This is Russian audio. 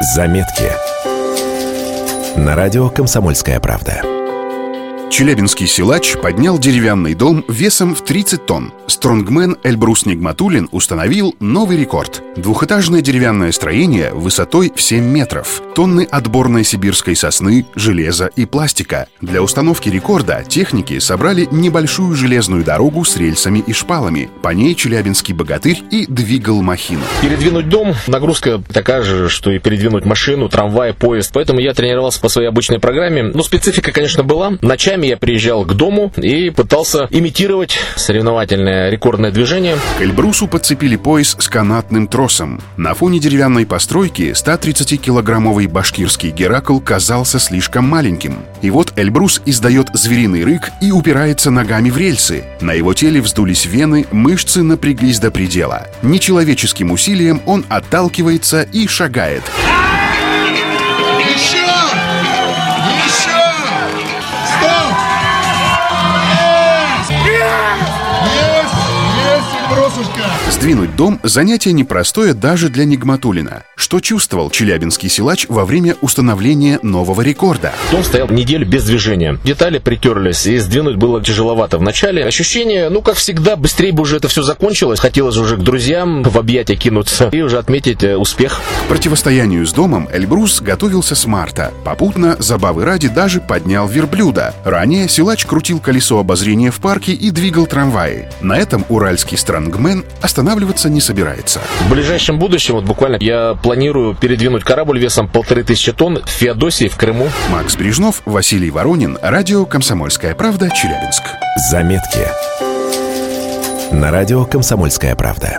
Заметки. На радио «Комсомольская правда». Челябинский силач поднял деревянный дом весом в 30 тонн. Стронгмен Эльбрус Нигматулин установил новый рекорд. Двухэтажное деревянное строение высотой в 7 метров. Тонны отборной сибирской сосны, железа и пластика. Для установки рекорда техники собрали небольшую железную дорогу с рельсами и шпалами. По ней челябинский богатырь и двигал махину. Передвинуть дом нагрузка такая же, что и передвинуть машину, трамвай, поезд. Поэтому я тренировался по своей обычной программе. Ну, специфика, конечно, была. Ночами я приезжал к дому и пытался имитировать соревновательное рекордное движение. К Эльбрусу подцепили пояс с канатным тросом. На фоне деревянной постройки 130-килограммовый башкирский Геракл казался слишком маленьким. И вот Эльбрус издает звериный рык и упирается ногами в рельсы. На его теле вздулись вены, мышцы напряглись до предела. Нечеловеческим усилием он отталкивается и шагает. Бросушка! Сдвинуть дом – занятие непростое даже для Нигматулина. Что чувствовал челябинский силач во время установления нового рекорда? Дом стоял неделю без движения. Детали притерлись, и сдвинуть было тяжеловато. Вначале ощущение, ну, как всегда, быстрее бы уже это все закончилось. Хотелось уже к друзьям в объятия кинуться и уже отметить э, успех. К противостоянию с домом Эльбрус готовился с марта. Попутно, забавы ради, даже поднял верблюда. Ранее силач крутил колесо обозрения в парке и двигал трамваи. На этом уральский странгмен останавливаться не собирается. В ближайшем будущем, вот буквально, я планирую передвинуть корабль весом полторы тысячи тонн в Феодосии, в Крыму. Макс Брежнов, Василий Воронин, радио «Комсомольская правда», Челябинск. Заметки. На радио «Комсомольская правда».